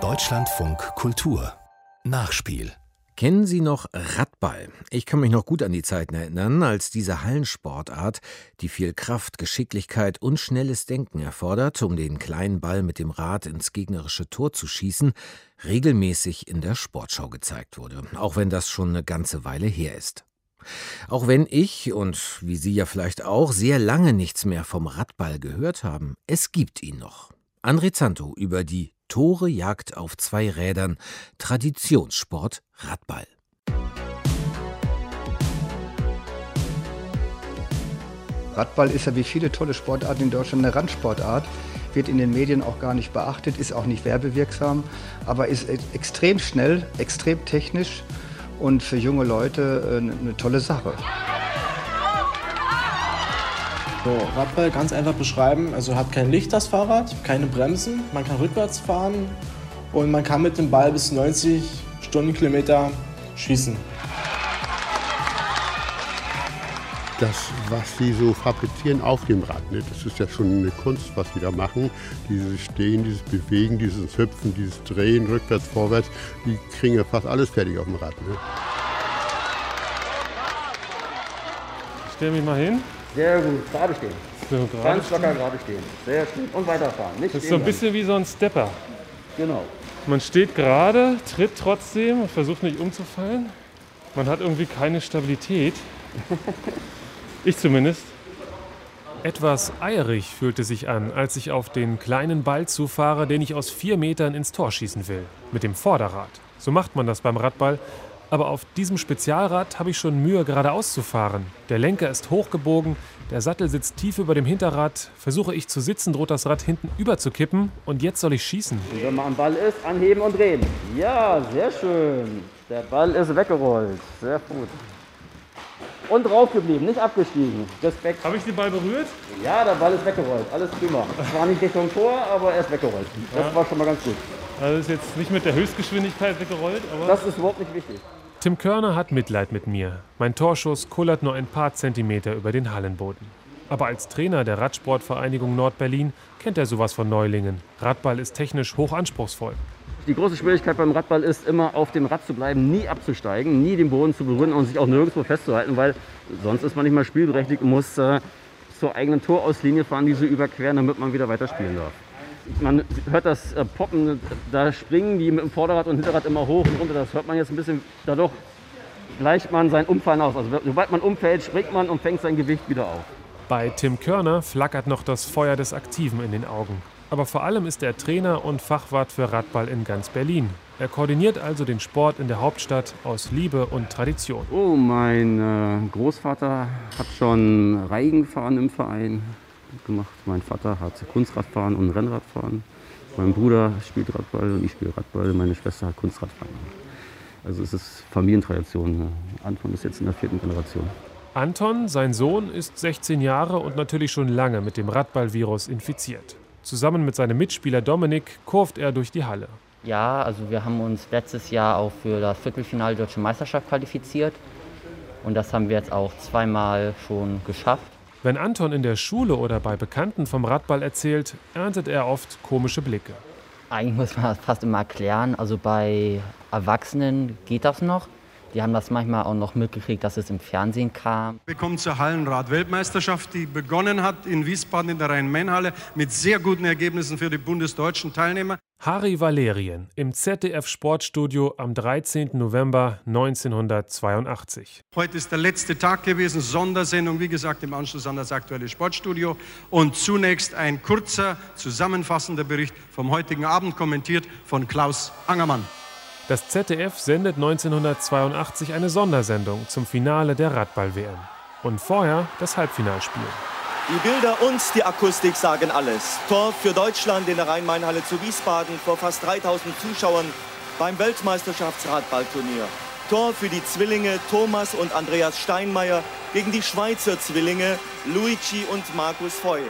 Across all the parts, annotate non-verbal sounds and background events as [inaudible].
Deutschlandfunk Kultur Nachspiel Kennen Sie noch Radball? Ich kann mich noch gut an die Zeiten erinnern, als diese Hallensportart, die viel Kraft, Geschicklichkeit und schnelles Denken erfordert, um den kleinen Ball mit dem Rad ins gegnerische Tor zu schießen, regelmäßig in der Sportschau gezeigt wurde, auch wenn das schon eine ganze Weile her ist. Auch wenn ich und wie Sie ja vielleicht auch sehr lange nichts mehr vom Radball gehört haben, es gibt ihn noch. André Zanto über die Tore Jagd auf zwei Rädern, Traditionssport Radball. Radball ist ja wie viele tolle Sportarten in Deutschland eine Randsportart, wird in den Medien auch gar nicht beachtet, ist auch nicht werbewirksam, aber ist extrem schnell, extrem technisch und für junge Leute eine äh, tolle Sache. So, Radball ganz einfach beschreiben, also hat kein Licht das Fahrrad, keine Bremsen, man kann rückwärts fahren und man kann mit dem Ball bis 90 Stundenkilometer schießen. Das, was sie so fabrizieren auf dem Rad, ne, das ist ja schon eine Kunst, was sie da machen. Dieses Stehen, dieses Bewegen, dieses Hüpfen, dieses Drehen, rückwärts, vorwärts, die kriegen ja fast alles fertig auf dem Rad. Ne. Ich stelle mich mal hin. Sehr gut, gerade stehen. So, Ganz locker gerade stehen. Sehr gut. Und weiterfahren. Nicht das ist so ein bisschen wie so ein Stepper. Genau. Man steht gerade, tritt trotzdem und versucht nicht umzufallen. Man hat irgendwie keine Stabilität. [laughs] ich zumindest. Etwas eierig fühlte sich an, als ich auf den kleinen Ball zufahre, den ich aus vier Metern ins Tor schießen will. Mit dem Vorderrad. So macht man das beim Radball aber auf diesem Spezialrad habe ich schon Mühe, geradeaus zu fahren. Der Lenker ist hochgebogen, der Sattel sitzt tief über dem Hinterrad. Versuche ich zu sitzen, droht das Rad hinten überzukippen und jetzt soll ich schießen. Wenn man am Ball ist, anheben und drehen. Ja, sehr schön. Der Ball ist weggerollt. Sehr gut. Und drauf geblieben, nicht abgestiegen. Respekt. Habe ich den Ball berührt? Ja, der Ball ist weggerollt. Alles prima. Es war nicht Richtung Tor, aber er ist weggerollt. Das ja. war schon mal ganz gut. Also ist jetzt nicht mit der Höchstgeschwindigkeit weggerollt, aber. Das ist überhaupt nicht wichtig. Tim Körner hat Mitleid mit mir. Mein Torschuss kullert nur ein paar Zentimeter über den Hallenboden. Aber als Trainer der Radsportvereinigung Nordberlin kennt er sowas von Neulingen. Radball ist technisch hoch anspruchsvoll. Die große Schwierigkeit beim Radball ist immer auf dem Rad zu bleiben, nie abzusteigen, nie den Boden zu berühren und sich auch nirgendwo festzuhalten, weil sonst ist man nicht mal spielberechtigt und muss äh, zur eigenen Torauslinie fahren, diese überqueren, damit man wieder weiterspielen darf man hört das äh, Poppen, da springen die mit dem Vorderrad und Hinterrad immer hoch und runter. Das hört man jetzt ein bisschen, dadurch gleicht man sein Umfallen aus. Also sobald man umfällt, springt man und fängt sein Gewicht wieder auf. Bei Tim Körner flackert noch das Feuer des Aktiven in den Augen. Aber vor allem ist er Trainer und Fachwart für Radball in ganz Berlin. Er koordiniert also den Sport in der Hauptstadt aus Liebe und Tradition. Oh, mein äh, Großvater hat schon Reigen gefahren im Verein gemacht. Mein Vater hat Kunstradfahren und Rennradfahren. Mein Bruder spielt Radball und ich spiele Radball. Meine Schwester hat Kunstradfahren. Also es ist Familientradition. Anton ist jetzt in der vierten Generation. Anton, sein Sohn, ist 16 Jahre und natürlich schon lange mit dem Radballvirus infiziert. Zusammen mit seinem Mitspieler Dominik kurft er durch die Halle. Ja, also wir haben uns letztes Jahr auch für das Viertelfinale Deutsche Meisterschaft qualifiziert. Und das haben wir jetzt auch zweimal schon geschafft. Wenn Anton in der Schule oder bei Bekannten vom Radball erzählt, erntet er oft komische Blicke. Eigentlich muss man das fast immer erklären. Also bei Erwachsenen geht das noch. Die haben das manchmal auch noch mitgekriegt, dass es im Fernsehen kam. Wir kommen zur Hallenrad-Weltmeisterschaft, die begonnen hat in Wiesbaden in der Rhein-Main-Halle mit sehr guten Ergebnissen für die bundesdeutschen Teilnehmer. Harry Valerien im ZDF Sportstudio am 13. November 1982. Heute ist der letzte Tag gewesen, Sondersendung, wie gesagt, im Anschluss an das aktuelle Sportstudio. Und zunächst ein kurzer, zusammenfassender Bericht vom heutigen Abend, kommentiert von Klaus Angermann. Das ZDF sendet 1982 eine Sondersendung zum Finale der Radball-WM. Und vorher das Halbfinalspiel. Die Bilder und die Akustik sagen alles. Tor für Deutschland in der Rhein-Main-Halle zu Wiesbaden vor fast 3000 Zuschauern beim Weltmeisterschaftsradballturnier. Tor für die Zwillinge Thomas und Andreas Steinmeier gegen die Schweizer Zwillinge Luigi und Markus Foy.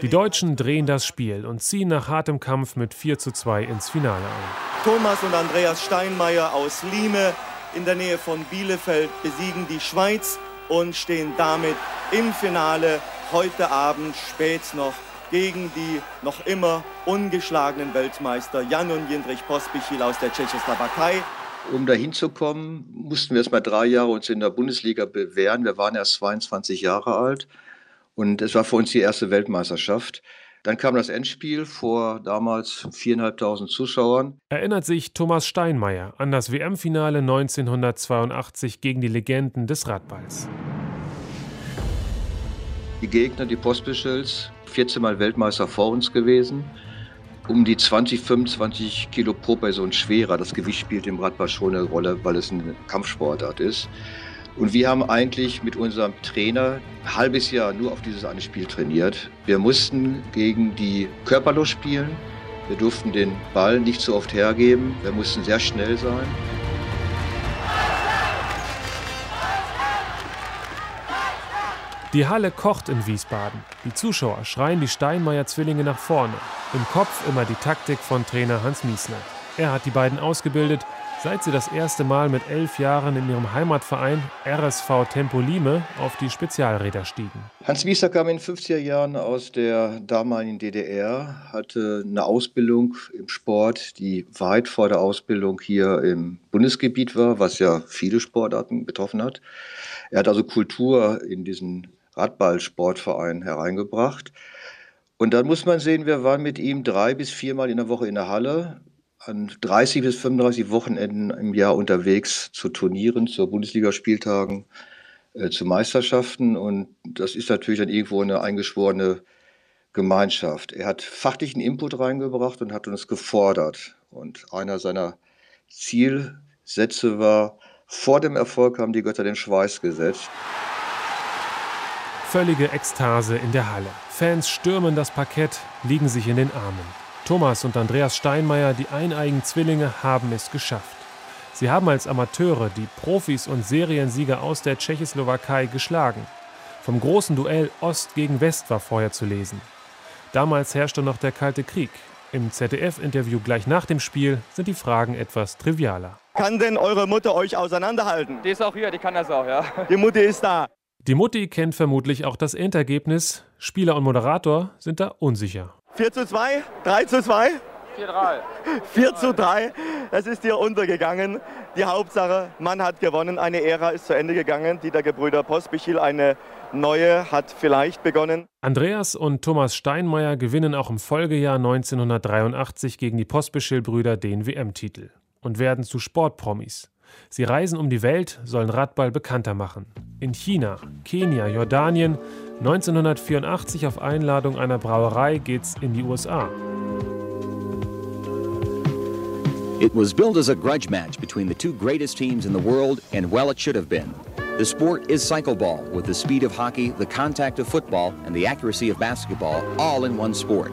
Die Deutschen drehen das Spiel und ziehen nach hartem Kampf mit 4 zu 2 ins Finale ein. Thomas und Andreas Steinmeier aus Lieme in der Nähe von Bielefeld besiegen die Schweiz und stehen damit im Finale heute Abend spät noch gegen die noch immer ungeschlagenen Weltmeister Jan und Jindrich Pospichil aus der Tschechoslowakei. Um dahin zu kommen, mussten wir erst mal drei Jahre uns in der Bundesliga bewähren. Wir waren erst 22 Jahre alt und es war für uns die erste Weltmeisterschaft. Dann kam das Endspiel vor damals viereinhalbtausend Zuschauern. Erinnert sich Thomas Steinmeier an das WM-Finale 1982 gegen die Legenden des Radballs. Die Gegner, die Pospischels, 14 Mal Weltmeister vor uns gewesen. Um die 20, 25 Kilo pro Person schwerer. Das Gewicht spielt im Radball schon eine Rolle, weil es eine Kampfsportart ist. Und wir haben eigentlich mit unserem Trainer ein halbes Jahr nur auf dieses eine Spiel trainiert. Wir mussten gegen die körperlos spielen. Wir durften den Ball nicht so oft hergeben. Wir mussten sehr schnell sein. Die Halle kocht in Wiesbaden. Die Zuschauer schreien die Steinmeier-Zwillinge nach vorne. Im Kopf immer die Taktik von Trainer Hans Miesner. Er hat die beiden ausgebildet seit sie das erste Mal mit elf Jahren in ihrem Heimatverein RSV Tempolime auf die Spezialräder stiegen. Hans Wieser kam in den 50er Jahren aus der damaligen DDR, hatte eine Ausbildung im Sport, die weit vor der Ausbildung hier im Bundesgebiet war, was ja viele Sportarten betroffen hat. Er hat also Kultur in diesen Radballsportverein hereingebracht. Und dann muss man sehen, wir waren mit ihm drei bis viermal in der Woche in der Halle an 30 bis 35 Wochenenden im Jahr unterwegs zu Turnieren, zu Bundesligaspieltagen, äh, zu Meisterschaften. Und das ist natürlich dann irgendwo eine eingeschworene Gemeinschaft. Er hat fachlichen Input reingebracht und hat uns gefordert. Und einer seiner Zielsätze war, vor dem Erfolg haben die Götter den Schweiß gesetzt. Völlige Ekstase in der Halle. Fans stürmen das Parkett, liegen sich in den Armen. Thomas und Andreas Steinmeier, die eineigen Zwillinge, haben es geschafft. Sie haben als Amateure die Profis und Seriensieger aus der Tschechoslowakei geschlagen. Vom großen Duell Ost gegen West war vorher zu lesen. Damals herrschte noch der Kalte Krieg. Im ZDF-Interview gleich nach dem Spiel sind die Fragen etwas trivialer. Kann denn eure Mutter euch auseinanderhalten? Die ist auch hier, die kann das auch, ja. Die Mutti ist da. Die Mutti kennt vermutlich auch das Endergebnis. Spieler und Moderator sind da unsicher. 4 zu 2, 3 zu 2. 4 zu 3. 4 zu 3. Es ist hier untergegangen. Die Hauptsache, man hat gewonnen. Eine Ära ist zu Ende gegangen, die der Gebrüder Pospichil. Eine neue hat vielleicht begonnen. Andreas und Thomas Steinmeier gewinnen auch im Folgejahr 1983 gegen die Pospischil-Brüder den WM-Titel und werden zu Sportpromis. Sie reisen um die Welt, sollen Radball bekannter machen. In China, Kenia, Jordanien 1984 auf Einladung einer Brauerei geht's in die USA. It was billed as a grudge match between the two greatest teams in the world, and well, it should have been. The sport is cycleball, with the speed of hockey, the contact of football, and the accuracy of basketball, all in one sport.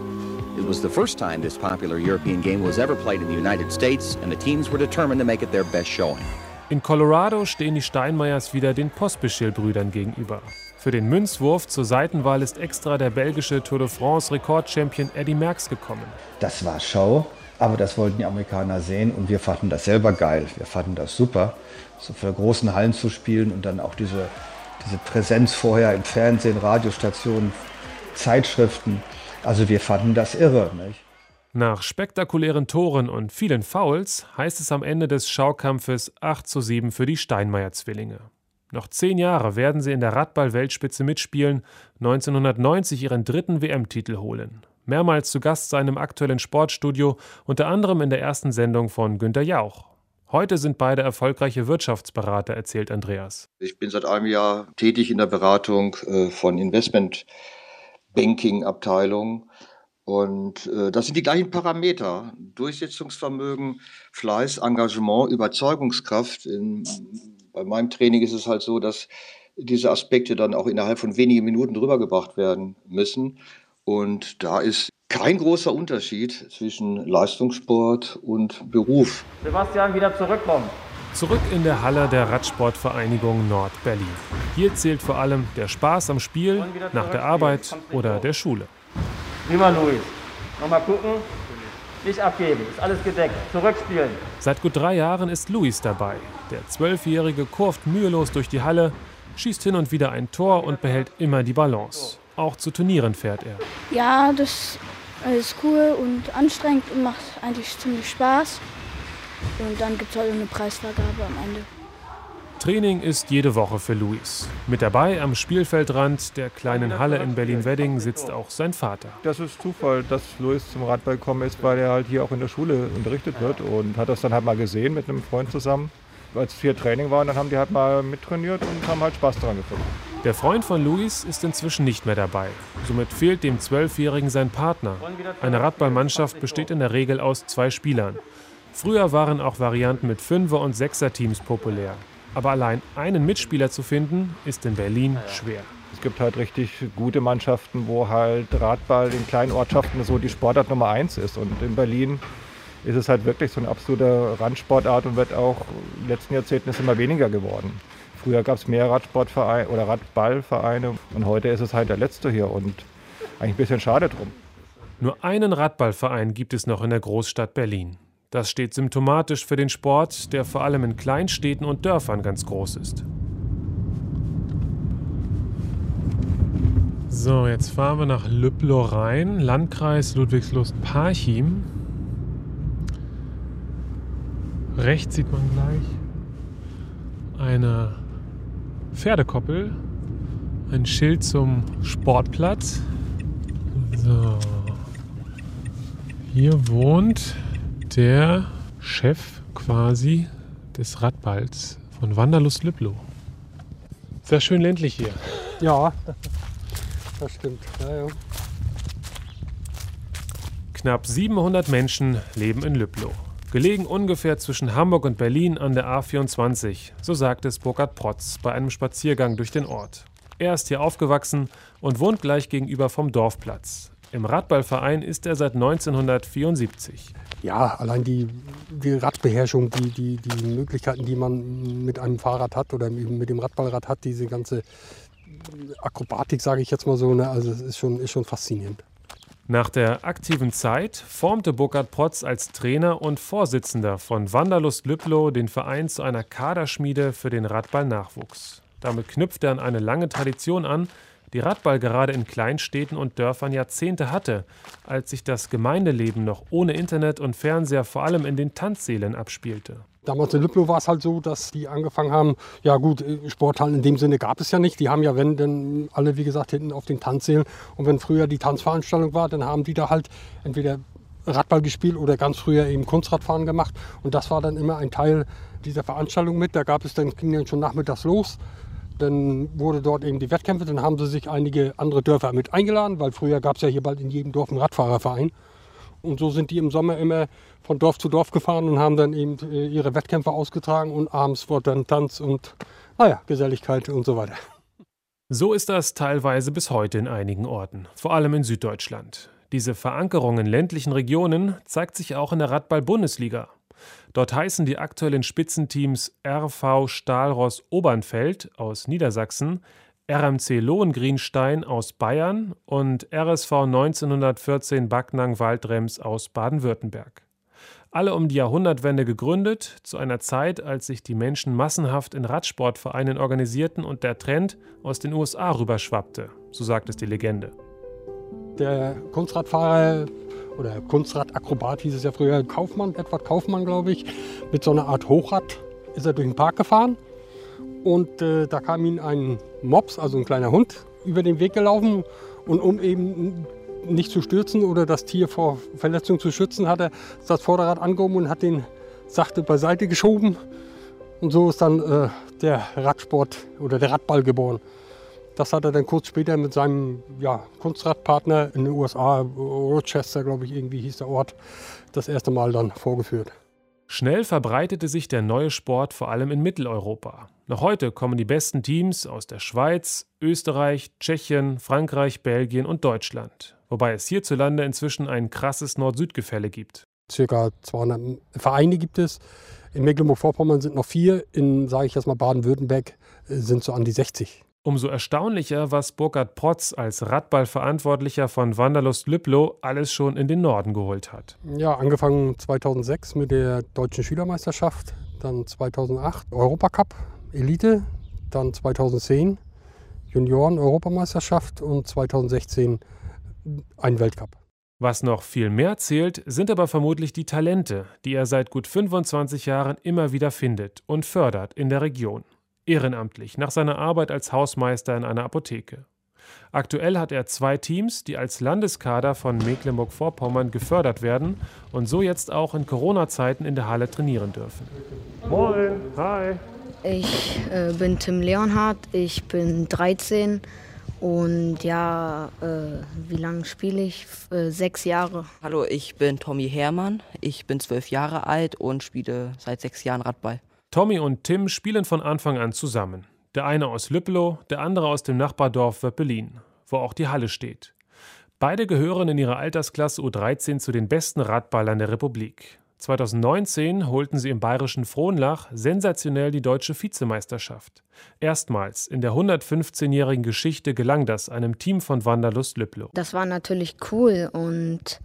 It was the first time this popular European game was ever played in the United States, and the teams were determined to make it their best showing. In Colorado stehen die Steinmeiers wieder den Pospischil-Brüdern gegenüber. Für den Münzwurf zur Seitenwahl ist extra der belgische Tour de France Rekordchampion Eddie Merckx gekommen. Das war Show, aber das wollten die Amerikaner sehen und wir fanden das selber geil. Wir fanden das super, so für großen Hallen zu spielen und dann auch diese, diese Präsenz vorher im Fernsehen, Radiostationen, Zeitschriften. Also wir fanden das irre. Nicht? Nach spektakulären Toren und vielen Fouls heißt es am Ende des Schaukampfes 8 zu 7 für die Steinmeier-Zwillinge. Noch zehn Jahre werden sie in der Radball-Weltspitze mitspielen, 1990 ihren dritten WM-Titel holen. Mehrmals zu Gast sein im aktuellen Sportstudio, unter anderem in der ersten Sendung von Günter Jauch. Heute sind beide erfolgreiche Wirtschaftsberater, erzählt Andreas. Ich bin seit einem Jahr tätig in der Beratung äh, von Investment-Banking-Abteilungen. Und äh, das sind die gleichen Parameter. Durchsetzungsvermögen, Fleiß, Engagement, Überzeugungskraft in bei meinem Training ist es halt so, dass diese Aspekte dann auch innerhalb von wenigen Minuten drüber gebracht werden müssen. Und da ist kein großer Unterschied zwischen Leistungssport und Beruf. Sebastian, wieder zurückkommen. Zurück in der Halle der Radsportvereinigung Nord-Berlin. Hier zählt vor allem der Spaß am Spiel, nach der Arbeit oder der Schule. Prima, Luis. Nochmal gucken. Nicht abgeben, ist alles gedeckt. Zurückspielen. Seit gut drei Jahren ist Luis dabei. Der Zwölfjährige kurft mühelos durch die Halle, schießt hin und wieder ein Tor und behält immer die Balance. Auch zu Turnieren fährt er. Ja, das ist cool und anstrengend und macht eigentlich ziemlich Spaß. Und dann gibt es halt eine Preisvergabe am Ende. Training ist jede Woche für Luis. Mit dabei am Spielfeldrand der kleinen Halle in Berlin-Wedding sitzt auch sein Vater. Das ist Zufall, dass Luis zum Radball gekommen ist, weil er halt hier auch in der Schule unterrichtet wird und hat das dann halt mal gesehen mit einem Freund zusammen. Als hier Training war, dann haben die halt mal mittrainiert und haben halt Spaß daran gefunden. Der Freund von Luis ist inzwischen nicht mehr dabei. Somit fehlt dem Zwölfjährigen sein Partner. Eine Radballmannschaft besteht in der Regel aus zwei Spielern. Früher waren auch Varianten mit Fünfer- und Sechser-Teams populär. Aber allein einen Mitspieler zu finden, ist in Berlin schwer. Es gibt halt richtig gute Mannschaften, wo halt Radball in kleinen Ortschaften so die Sportart Nummer eins ist. Und in Berlin ist es halt wirklich so eine absolute Randsportart und wird auch in den letzten Jahrzehnten immer weniger geworden. Früher gab es mehr Radsportvereine oder Radballvereine und heute ist es halt der letzte hier und eigentlich ein bisschen schade drum. Nur einen Radballverein gibt es noch in der Großstadt Berlin. Das steht symptomatisch für den Sport, der vor allem in Kleinstädten und Dörfern ganz groß ist. So, jetzt fahren wir nach Lüblow rein, Landkreis Ludwigslust-Parchim. Rechts sieht man gleich eine Pferdekoppel, ein Schild zum Sportplatz. So. Hier wohnt der Chef quasi des Radballs von Wanderlust Lüblow. Sehr schön ländlich hier. Ja, das stimmt. Ja, ja. Knapp 700 Menschen leben in Lüblow. Gelegen ungefähr zwischen Hamburg und Berlin an der A24, so sagt es Burkhard Protz bei einem Spaziergang durch den Ort. Er ist hier aufgewachsen und wohnt gleich gegenüber vom Dorfplatz. Im Radballverein ist er seit 1974. Ja, allein die, die Radbeherrschung, die, die, die Möglichkeiten, die man mit einem Fahrrad hat oder mit dem Radballrad hat, diese ganze Akrobatik, sage ich jetzt mal so, ne? also es ist schon, ist schon faszinierend. Nach der aktiven Zeit formte Burkhard Protz als Trainer und Vorsitzender von Wanderlust Lüblow den Verein zu einer Kaderschmiede für den Radballnachwuchs. Damit knüpft er an eine lange Tradition an, die Radball gerade in Kleinstädten und Dörfern Jahrzehnte hatte, als sich das Gemeindeleben noch ohne Internet und Fernseher vor allem in den Tanzsälen abspielte. Damals in Lüblow war es halt so, dass die angefangen haben, ja gut, Sporthallen in dem Sinne gab es ja nicht. Die haben ja, wenn, dann alle, wie gesagt, hinten auf den Tanzsälen. Und wenn früher die Tanzveranstaltung war, dann haben die da halt entweder Radball gespielt oder ganz früher eben Kunstradfahren gemacht. Und das war dann immer ein Teil dieser Veranstaltung mit. Da gab es dann, ging dann schon nachmittags los. Dann wurde dort eben die Wettkämpfe, dann haben sie sich einige andere Dörfer mit eingeladen, weil früher gab es ja hier bald in jedem Dorf einen Radfahrerverein. Und so sind die im Sommer immer von Dorf zu Dorf gefahren und haben dann eben äh, ihre Wettkämpfe ausgetragen und abends wurde dann Tanz und naja, Geselligkeit und so weiter. So ist das teilweise bis heute in einigen Orten, vor allem in Süddeutschland. Diese Verankerung in ländlichen Regionen zeigt sich auch in der Radball-Bundesliga. Dort heißen die aktuellen Spitzenteams RV Stahlross Obernfeld aus Niedersachsen, RMC Lohengrinstein aus Bayern und RSV 1914 Backnang-Waldrems aus Baden-Württemberg. Alle um die Jahrhundertwende gegründet, zu einer Zeit, als sich die Menschen massenhaft in Radsportvereinen organisierten und der Trend aus den USA rüberschwappte, so sagt es die Legende. Der Kunstradfahrer oder Kunstradakrobat hieß es ja früher, Kaufmann, Edward Kaufmann, glaube ich, mit so einer Art Hochrad ist er durch den Park gefahren. Und äh, da kam ihm ein Mops, also ein kleiner Hund, über den Weg gelaufen. Und um eben nicht zu stürzen oder das Tier vor Verletzung zu schützen, hat er das Vorderrad angehoben und hat den sachte beiseite geschoben. Und so ist dann äh, der Radsport oder der Radball geboren. Das hat er dann kurz später mit seinem ja, Kunstradpartner in den USA, Rochester, glaube ich, irgendwie hieß der Ort, das erste Mal dann vorgeführt. Schnell verbreitete sich der neue Sport vor allem in Mitteleuropa. Noch heute kommen die besten Teams aus der Schweiz, Österreich, Tschechien, Frankreich, Belgien und Deutschland. Wobei es hierzulande inzwischen ein krasses Nord-Süd-Gefälle gibt. Circa 200 Vereine gibt es. In Mecklenburg-Vorpommern sind noch vier. In, sage ich jetzt mal, Baden-Württemberg äh, sind so an die 60. Umso erstaunlicher, was Burkhard Protz als Radballverantwortlicher von Wanderlust Lüblow alles schon in den Norden geholt hat. Ja, angefangen 2006 mit der deutschen Schülermeisterschaft, dann 2008 Europacup Elite, dann 2010 Junioren-Europameisterschaft und 2016 ein Weltcup. Was noch viel mehr zählt, sind aber vermutlich die Talente, die er seit gut 25 Jahren immer wieder findet und fördert in der Region. Ehrenamtlich, nach seiner Arbeit als Hausmeister in einer Apotheke. Aktuell hat er zwei Teams, die als Landeskader von Mecklenburg-Vorpommern gefördert werden und so jetzt auch in Corona-Zeiten in der Halle trainieren dürfen. Moin, hi. Ich äh, bin Tim Leonhardt, ich bin 13 und ja, äh, wie lange spiele ich? Äh, sechs Jahre. Hallo, ich bin Tommy Herrmann, ich bin zwölf Jahre alt und spiele seit sechs Jahren Radball. Tommy und Tim spielen von Anfang an zusammen. Der eine aus Lüppelow, der andere aus dem Nachbardorf Wöppelin, wo auch die Halle steht. Beide gehören in ihrer Altersklasse U13 zu den besten Radballern der Republik. 2019 holten sie im bayerischen Frohnlach sensationell die deutsche Vizemeisterschaft. Erstmals in der 115-jährigen Geschichte gelang das einem Team von Wanderlust Lüblow. Das war natürlich cool und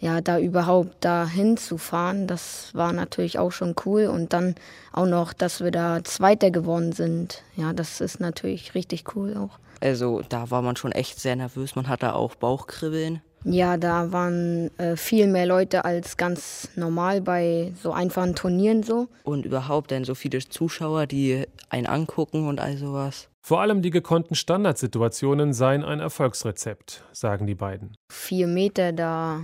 ja, da überhaupt dahin zu fahren, das war natürlich auch schon cool. Und dann auch noch, dass wir da Zweiter geworden sind. Ja, das ist natürlich richtig cool auch. Also da war man schon echt sehr nervös. Man hatte auch Bauchkribbeln. Ja, da waren äh, viel mehr Leute als ganz normal bei so einfachen Turnieren so. Und überhaupt dann so viele Zuschauer, die einen angucken und all sowas. Vor allem die gekonnten Standardsituationen seien ein Erfolgsrezept, sagen die beiden. Vier Meter da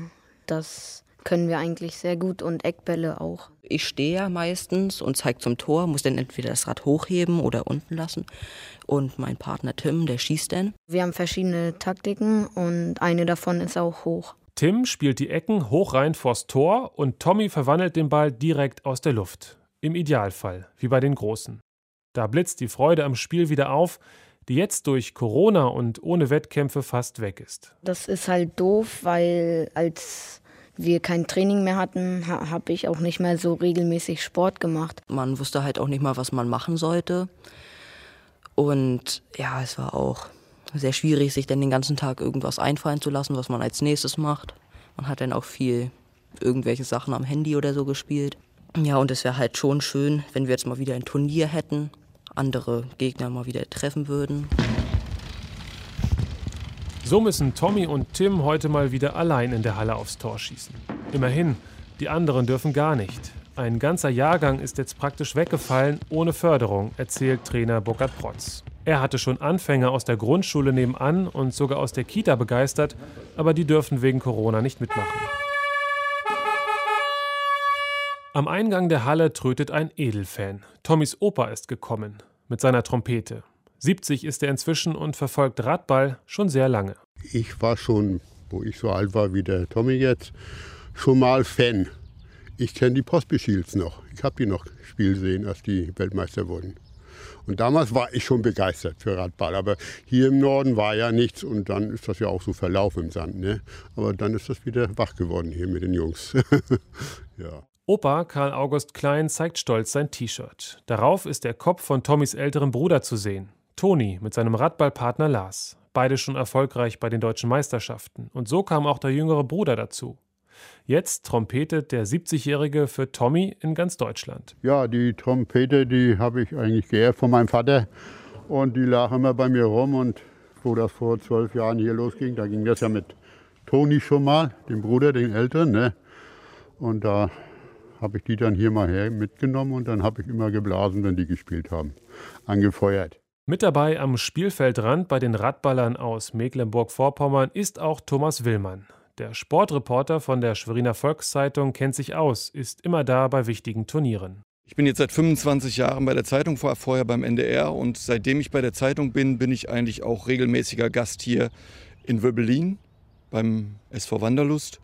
das können wir eigentlich sehr gut und Eckbälle auch. Ich stehe ja meistens und zeige zum Tor, muss dann entweder das Rad hochheben oder unten lassen. Und mein Partner Tim, der schießt dann. Wir haben verschiedene Taktiken und eine davon ist auch hoch. Tim spielt die Ecken hoch rein vors Tor und Tommy verwandelt den Ball direkt aus der Luft. Im Idealfall, wie bei den Großen. Da blitzt die Freude am Spiel wieder auf, die jetzt durch Corona und ohne Wettkämpfe fast weg ist. Das ist halt doof, weil als wir kein Training mehr hatten, ha habe ich auch nicht mehr so regelmäßig Sport gemacht. Man wusste halt auch nicht mal, was man machen sollte. Und ja, es war auch sehr schwierig, sich dann den ganzen Tag irgendwas einfallen zu lassen, was man als nächstes macht. Man hat dann auch viel irgendwelche Sachen am Handy oder so gespielt. Ja, und es wäre halt schon schön, wenn wir jetzt mal wieder ein Turnier hätten, andere Gegner mal wieder treffen würden. So müssen Tommy und Tim heute mal wieder allein in der Halle aufs Tor schießen. Immerhin, die anderen dürfen gar nicht. Ein ganzer Jahrgang ist jetzt praktisch weggefallen, ohne Förderung, erzählt Trainer Burkhard Protz. Er hatte schon Anfänger aus der Grundschule nebenan und sogar aus der Kita begeistert, aber die dürfen wegen Corona nicht mitmachen. Am Eingang der Halle trötet ein Edelfan. Tommys Opa ist gekommen mit seiner Trompete. 70 ist er inzwischen und verfolgt Radball schon sehr lange. Ich war schon, wo ich so alt war wie der Tommy jetzt, schon mal Fan. Ich kenne die Postbeschiels noch. Ich habe die noch spielen sehen, als die Weltmeister wurden. Und damals war ich schon begeistert für Radball. Aber hier im Norden war ja nichts und dann ist das ja auch so verlaufen im Sand. Ne? Aber dann ist das wieder wach geworden hier mit den Jungs. [laughs] ja. Opa Karl August Klein zeigt stolz sein T-Shirt. Darauf ist der Kopf von Tommys älterem Bruder zu sehen. Toni mit seinem Radballpartner Lars. Beide schon erfolgreich bei den deutschen Meisterschaften. Und so kam auch der jüngere Bruder dazu. Jetzt trompetet der 70-Jährige für Tommy in ganz Deutschland. Ja, die Trompete, die habe ich eigentlich geerbt von meinem Vater. Und die lag immer bei mir rum. Und wo das vor zwölf Jahren hier losging, da ging das ja mit Toni schon mal, dem Bruder, den Älteren. Ne? Und da habe ich die dann hier mal her mitgenommen und dann habe ich immer geblasen, wenn die gespielt haben, angefeuert. Mit dabei am Spielfeldrand bei den Radballern aus Mecklenburg-Vorpommern ist auch Thomas Willmann. Der Sportreporter von der Schweriner Volkszeitung kennt sich aus, ist immer da bei wichtigen Turnieren. Ich bin jetzt seit 25 Jahren bei der Zeitung, vorher beim NDR und seitdem ich bei der Zeitung bin, bin ich eigentlich auch regelmäßiger Gast hier in Wöbelin beim SV Wanderlust.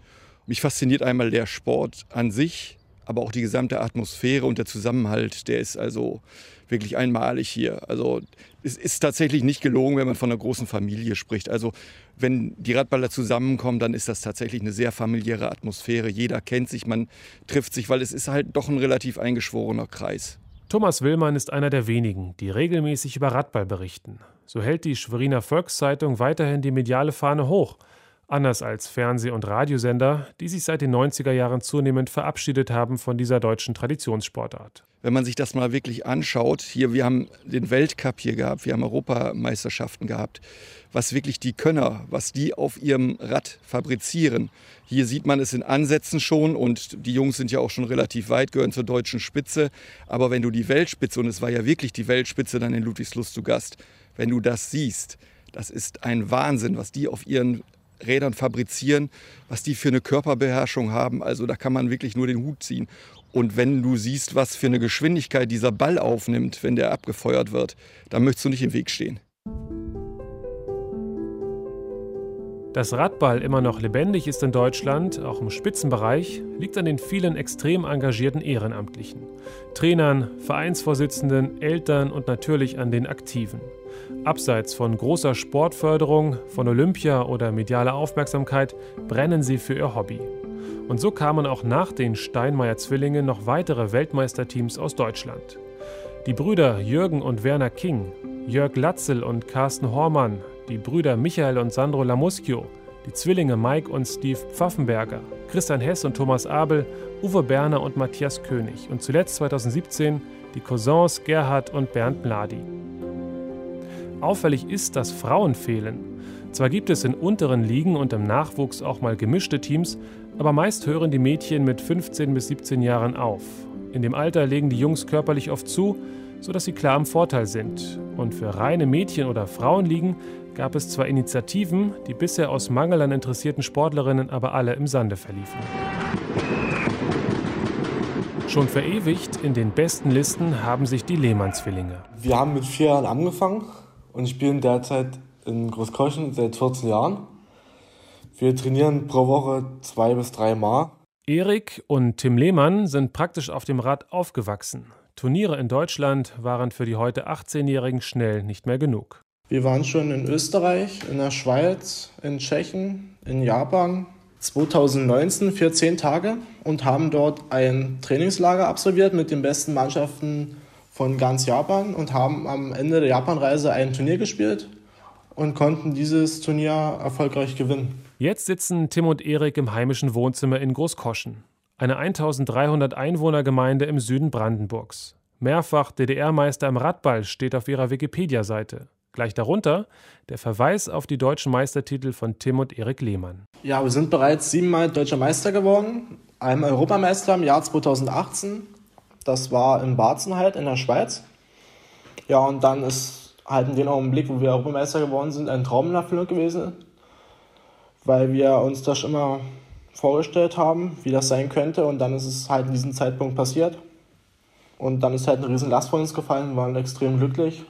Mich fasziniert einmal der Sport an sich, aber auch die gesamte Atmosphäre und der Zusammenhalt, der ist also wirklich einmalig hier. Also es ist tatsächlich nicht gelogen, wenn man von einer großen Familie spricht. Also wenn die Radballer zusammenkommen, dann ist das tatsächlich eine sehr familiäre Atmosphäre. Jeder kennt sich, man trifft sich, weil es ist halt doch ein relativ eingeschworener Kreis. Thomas Willmann ist einer der wenigen, die regelmäßig über Radball berichten. So hält die Schweriner Volkszeitung weiterhin die mediale Fahne hoch – Anders als Fernseh- und Radiosender, die sich seit den 90er Jahren zunehmend verabschiedet haben von dieser deutschen Traditionssportart. Wenn man sich das mal wirklich anschaut, hier, wir haben den Weltcup hier gehabt, wir haben Europameisterschaften gehabt, was wirklich die Könner, was die auf ihrem Rad fabrizieren. Hier sieht man es in Ansätzen schon und die Jungs sind ja auch schon relativ weit, gehören zur deutschen Spitze. Aber wenn du die Weltspitze, und es war ja wirklich die Weltspitze dann in Ludwigslust zu Gast, wenn du das siehst, das ist ein Wahnsinn, was die auf ihren Rädern fabrizieren, was die für eine Körperbeherrschung haben. Also da kann man wirklich nur den Hut ziehen. Und wenn du siehst, was für eine Geschwindigkeit dieser Ball aufnimmt, wenn der abgefeuert wird, dann möchtest du nicht im Weg stehen. Dass Radball immer noch lebendig ist in Deutschland, auch im Spitzenbereich, liegt an den vielen extrem engagierten Ehrenamtlichen. Trainern, Vereinsvorsitzenden, Eltern und natürlich an den Aktiven. Abseits von großer Sportförderung, von Olympia oder medialer Aufmerksamkeit brennen sie für ihr Hobby. Und so kamen auch nach den Steinmeier-Zwillingen noch weitere Weltmeisterteams aus Deutschland. Die Brüder Jürgen und Werner King, Jörg Latzel und Carsten Hormann, die Brüder Michael und Sandro Lamuschio, die Zwillinge Mike und Steve Pfaffenberger, Christian Hess und Thomas Abel, Uwe Berner und Matthias König und zuletzt 2017 die Cousins Gerhard und Bernd Mladi. Auffällig ist, dass Frauen fehlen. Zwar gibt es in unteren Ligen und im Nachwuchs auch mal gemischte Teams, aber meist hören die Mädchen mit 15 bis 17 Jahren auf. In dem Alter legen die Jungs körperlich oft zu, sodass sie klar im Vorteil sind. Und für reine Mädchen- oder Frauenligen gab es zwar Initiativen, die bisher aus Mangel an interessierten Sportlerinnen aber alle im Sande verliefen. Schon verewigt in den besten Listen haben sich die Lehmann-Zwillinge. Wir haben mit vier Jahren angefangen und ich spiele derzeit in Großkirchen seit 14 Jahren. Wir trainieren pro Woche zwei bis drei Mal. Erik und Tim Lehmann sind praktisch auf dem Rad aufgewachsen. Turniere in Deutschland waren für die heute 18-Jährigen schnell nicht mehr genug. Wir waren schon in Österreich, in der Schweiz, in Tschechien, in Japan 2019 für zehn Tage und haben dort ein Trainingslager absolviert mit den besten Mannschaften von ganz Japan und haben am Ende der Japanreise ein Turnier gespielt und konnten dieses Turnier erfolgreich gewinnen. Jetzt sitzen Tim und Erik im heimischen Wohnzimmer in Großkoschen, eine 1300 Einwohnergemeinde im Süden Brandenburgs. Mehrfach DDR-Meister im Radball steht auf ihrer Wikipedia-Seite. Gleich darunter der Verweis auf die deutschen Meistertitel von Tim und Erik Lehmann. Ja, wir sind bereits siebenmal deutscher Meister geworden, einmal Europameister im Jahr 2018, das war in Barzen halt in der Schweiz. Ja, und dann ist halt in dem Augenblick, wo wir Europameister geworden sind, ein Traum in Erfüllung gewesen, weil wir uns das immer vorgestellt haben, wie das sein könnte. Und dann ist es halt in diesem Zeitpunkt passiert. Und dann ist halt eine riesen Last von uns gefallen, waren extrem glücklich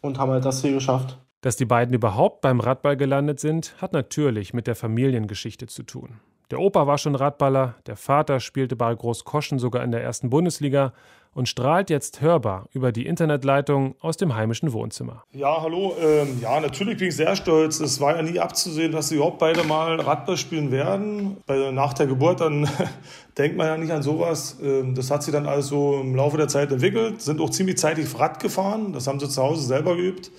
und haben halt das Ziel geschafft. Dass die beiden überhaupt beim Radball gelandet sind, hat natürlich mit der Familiengeschichte zu tun. Der Opa war schon Radballer, der Vater spielte bei Großkoschen sogar in der ersten Bundesliga und strahlt jetzt hörbar über die Internetleitung aus dem heimischen Wohnzimmer. Ja, hallo. Ähm, ja, natürlich bin ich sehr stolz. Es war ja nie abzusehen, dass sie überhaupt beide mal Radball spielen werden. Bei, nach der Geburt, dann [laughs] denkt man ja nicht an sowas. Ähm, das hat sich dann alles so im Laufe der Zeit entwickelt. Sind auch ziemlich zeitig Rad gefahren. Das haben sie zu Hause selber geübt.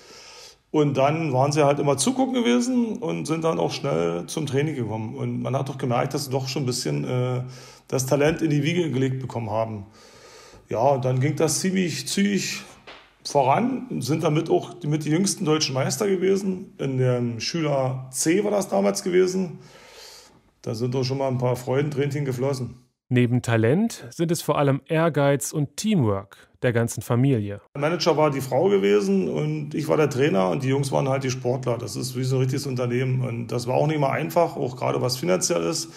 Und dann waren sie halt immer zugucken gewesen und sind dann auch schnell zum Training gekommen. Und man hat doch gemerkt, dass sie doch schon ein bisschen äh, das Talent in die Wiege gelegt bekommen haben. Ja, und dann ging das ziemlich zügig voran, sind damit auch mit die jüngsten deutschen Meister gewesen. In dem Schüler C war das damals gewesen. Da sind doch schon mal ein paar Freudentränchen geflossen. Neben Talent sind es vor allem Ehrgeiz und Teamwork der ganzen Familie. Der Manager war die Frau gewesen und ich war der Trainer und die Jungs waren halt die Sportler. Das ist wie so ein richtiges Unternehmen und das war auch nicht mal einfach, auch gerade was finanziell ist.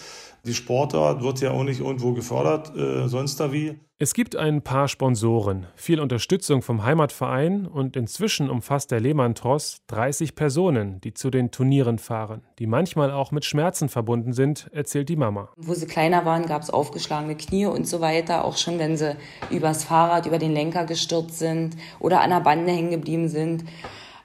Die Sportart wird ja auch nicht irgendwo gefördert, äh, sonst da wie. Es gibt ein paar Sponsoren, viel Unterstützung vom Heimatverein und inzwischen umfasst der Lehmann-Tross 30 Personen, die zu den Turnieren fahren, die manchmal auch mit Schmerzen verbunden sind, erzählt die Mama. Wo sie kleiner waren, gab es aufgeschlagene Knie und so weiter, auch schon wenn sie übers Fahrrad, über den Lenker gestürzt sind oder an der Bande hängen geblieben sind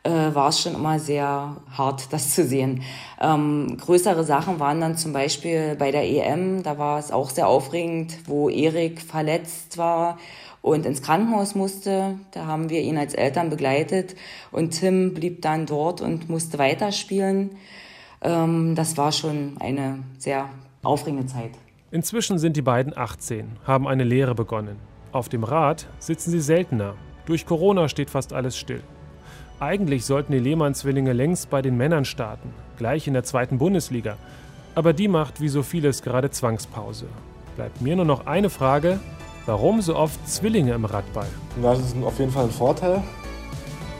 äh, war es schon immer sehr hart, [laughs] das zu sehen. Ähm, größere Sachen waren dann zum Beispiel bei der EM, da war es auch sehr aufregend, wo Erik verletzt war und ins Krankenhaus musste. Da haben wir ihn als Eltern begleitet und Tim blieb dann dort und musste weiterspielen. Ähm, das war schon eine sehr aufregende Zeit. Inzwischen sind die beiden 18, haben eine Lehre begonnen. Auf dem Rad sitzen sie seltener. Durch Corona steht fast alles still. Eigentlich sollten die Lehmann-Zwillinge längst bei den Männern starten, gleich in der zweiten Bundesliga. Aber die macht wie so vieles gerade Zwangspause. Bleibt mir nur noch eine Frage: Warum so oft Zwillinge im Radball? Das ist auf jeden Fall ein Vorteil,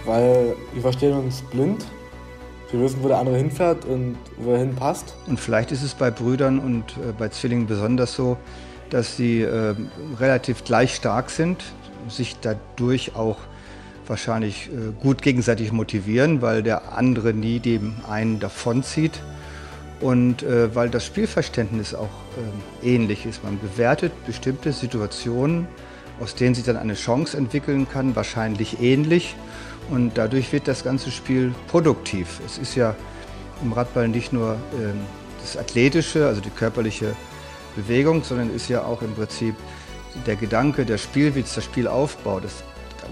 weil wir verstehen uns blind. Wir wissen, wo der andere hinfährt und wo er hinpasst. Und vielleicht ist es bei Brüdern und äh, bei Zwillingen besonders so, dass sie äh, relativ gleich stark sind, sich dadurch auch wahrscheinlich äh, gut gegenseitig motivieren, weil der andere nie dem einen davonzieht und äh, weil das Spielverständnis auch äh, ähnlich ist. Man bewertet bestimmte Situationen, aus denen sich dann eine Chance entwickeln kann, wahrscheinlich ähnlich und dadurch wird das ganze Spiel produktiv. Es ist ja im Radball nicht nur ähm, das Athletische, also die körperliche Bewegung, sondern ist ja auch im Prinzip der Gedanke, der Spielwitz, das Spielaufbau, das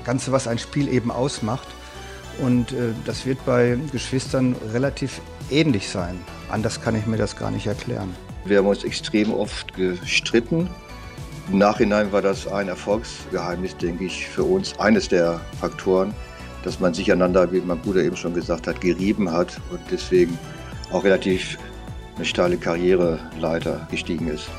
Ganze, was ein Spiel eben ausmacht. Und äh, das wird bei Geschwistern relativ ähnlich sein. Anders kann ich mir das gar nicht erklären. Wir haben uns extrem oft gestritten. Im Nachhinein war das ein Erfolgsgeheimnis, denke ich, für uns. Eines der Faktoren, dass man sich einander, wie mein Bruder eben schon gesagt hat, gerieben hat und deswegen auch relativ eine steile Karriereleiter gestiegen ist.